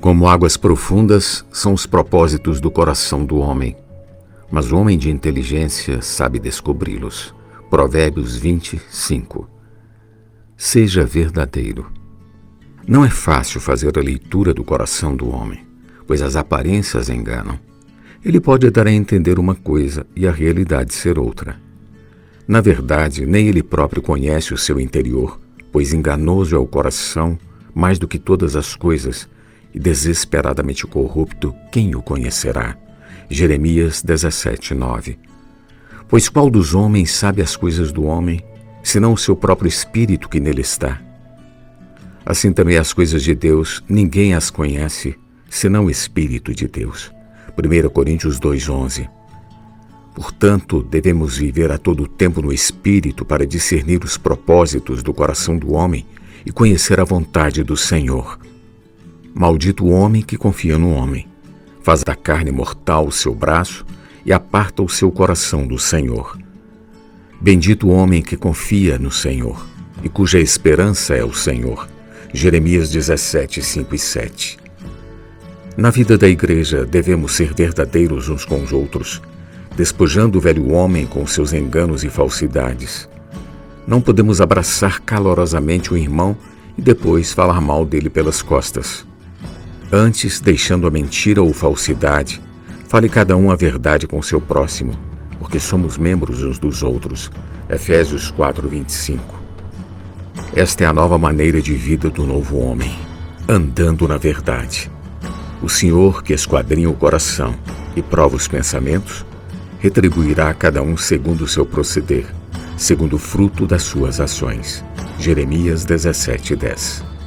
Como águas profundas são os propósitos do coração do homem, mas o homem de inteligência sabe descobri-los. Provérbios 25. Seja verdadeiro. Não é fácil fazer a leitura do coração do homem, pois as aparências enganam. Ele pode dar a entender uma coisa e a realidade ser outra. Na verdade, nem ele próprio conhece o seu interior, pois enganoso é o coração mais do que todas as coisas e desesperadamente corrupto, quem o conhecerá? Jeremias 17, 9. Pois qual dos homens sabe as coisas do homem, senão o seu próprio espírito que nele está? Assim também as coisas de Deus, ninguém as conhece, senão o Espírito de Deus. 1 Coríntios 2,11 Portanto, devemos viver a todo tempo no Espírito para discernir os propósitos do coração do homem e conhecer a vontade do Senhor. Maldito o homem que confia no homem, faz da carne mortal o seu braço e aparta o seu coração do Senhor. Bendito o homem que confia no Senhor e cuja esperança é o Senhor. Jeremias 17, 5 e 7. Na vida da igreja devemos ser verdadeiros uns com os outros, despojando o velho homem com seus enganos e falsidades. Não podemos abraçar calorosamente o irmão e depois falar mal dele pelas costas. Antes, deixando a mentira ou falsidade, fale cada um a verdade com seu próximo, porque somos membros uns dos outros. Efésios 4:25. Esta é a nova maneira de vida do novo homem, andando na verdade. O Senhor, que esquadrinha o coração e prova os pensamentos, retribuirá a cada um segundo o seu proceder, segundo o fruto das suas ações. Jeremias 17:10.